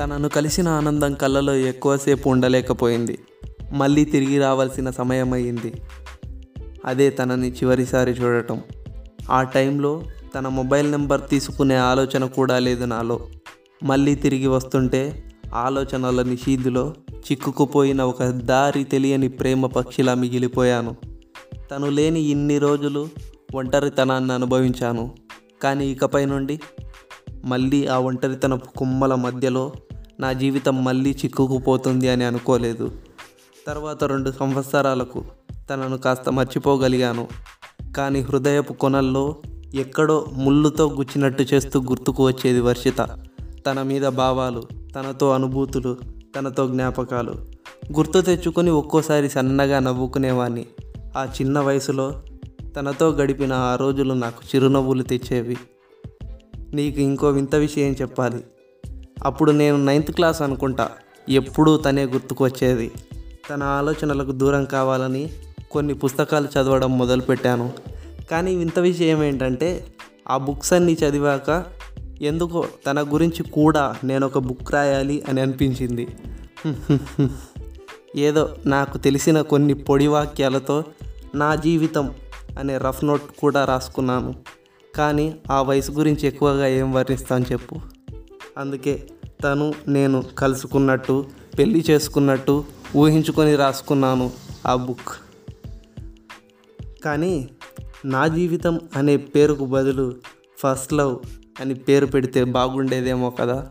తనను కలిసిన ఆనందం కళ్ళలో ఎక్కువసేపు ఉండలేకపోయింది. మళ్ళీ తిరిగి రావాల్సిన సమయం అయింది అదే తనని చివరిసారి చూడటం. ఆ టైంలో తన మొబైల్ నెంబర్ తీసుకునే ఆలోచన కూడా లేదు నాలో. మళ్ళీ తిరిగి వస్తుంటే ఆలోచనల నిషీధులో చిక్కుకుపోయిన ఒక దారి తెలియని ప్రేమ పక్షిలా మిగిలిపోయాను. తను లేని ఇన్ని రోజులు ఒంటరితనాన్ని అనుభవించాను. కానీ ఇకపై నుండి మళ్ళీ ఆ ఒంటరితనపు కుమ్మల మధ్యలో నా జీవితం మళ్ళీ చిక్కుకుపోతుంది అని అనుకోలేదు. తర్వాత రెండు సంవత్సరాలకు తనను కాస్త మర్చిపోగలిగాను. కానీ హృదయపు కొనల్లో ఎక్కడో ముళ్ళుతో గుచ్చినట్టు చేస్తూ గుర్తుకు వచ్చేది వర్షిత. తన మీద భావాలు తనతో అనుభూతులు తనతో జ్ఞాపకాలు. గుర్తు తెచ్చుకొని ఒక్కోసారి సన్నగా నవ్వుకునేవాణ్ణి. ఆ చిన్న వయసులో తనతో గడిపిన ఆ రోజులు నాకు చిరునవ్వులు తెచ్చేవి. నీకు ఇంకో వింత విషయం చెప్పాలి. అప్పుడు నేను నైన్త్ క్లాస్ అనుకుంటా. ఎప్పుడూ తనే గుర్తుకొచ్చేది. తన ఆలోచనలకు దూరం కావాలని కొన్ని పుస్తకాలు చదవడం మొదలుపెట్టాను. కానీ వింత విషయం ఏంటంటే ఆ బుక్స్ అన్నీ చదివాక ఎందుకో తన గురించి కూడా నేను ఒక బుక్ రాయాలి అని అనిపించింది. ఏదో నాకు తెలిసిన కొన్ని పొడి వాక్యాలతో నా జీవితం అనే రఫ్ నోట్ కూడా రాసుకున్నాను. కానీ ఆ వయసు గురించి ఎక్కువగా ఏం వర్ణిస్తాను చెప్పు. అందుకే తను నేను కలుసుకున్నట్టు పెళ్ళి చేసుకున్నట్టు ఊహించుకొని రాసుకున్నాను ఆ బుక్. కానీ నా జీవితం అనే పేరుకు బదులు ఫస్ట్ లవ్ అని పేరు పెడితే బాగుండేదేమో కదా.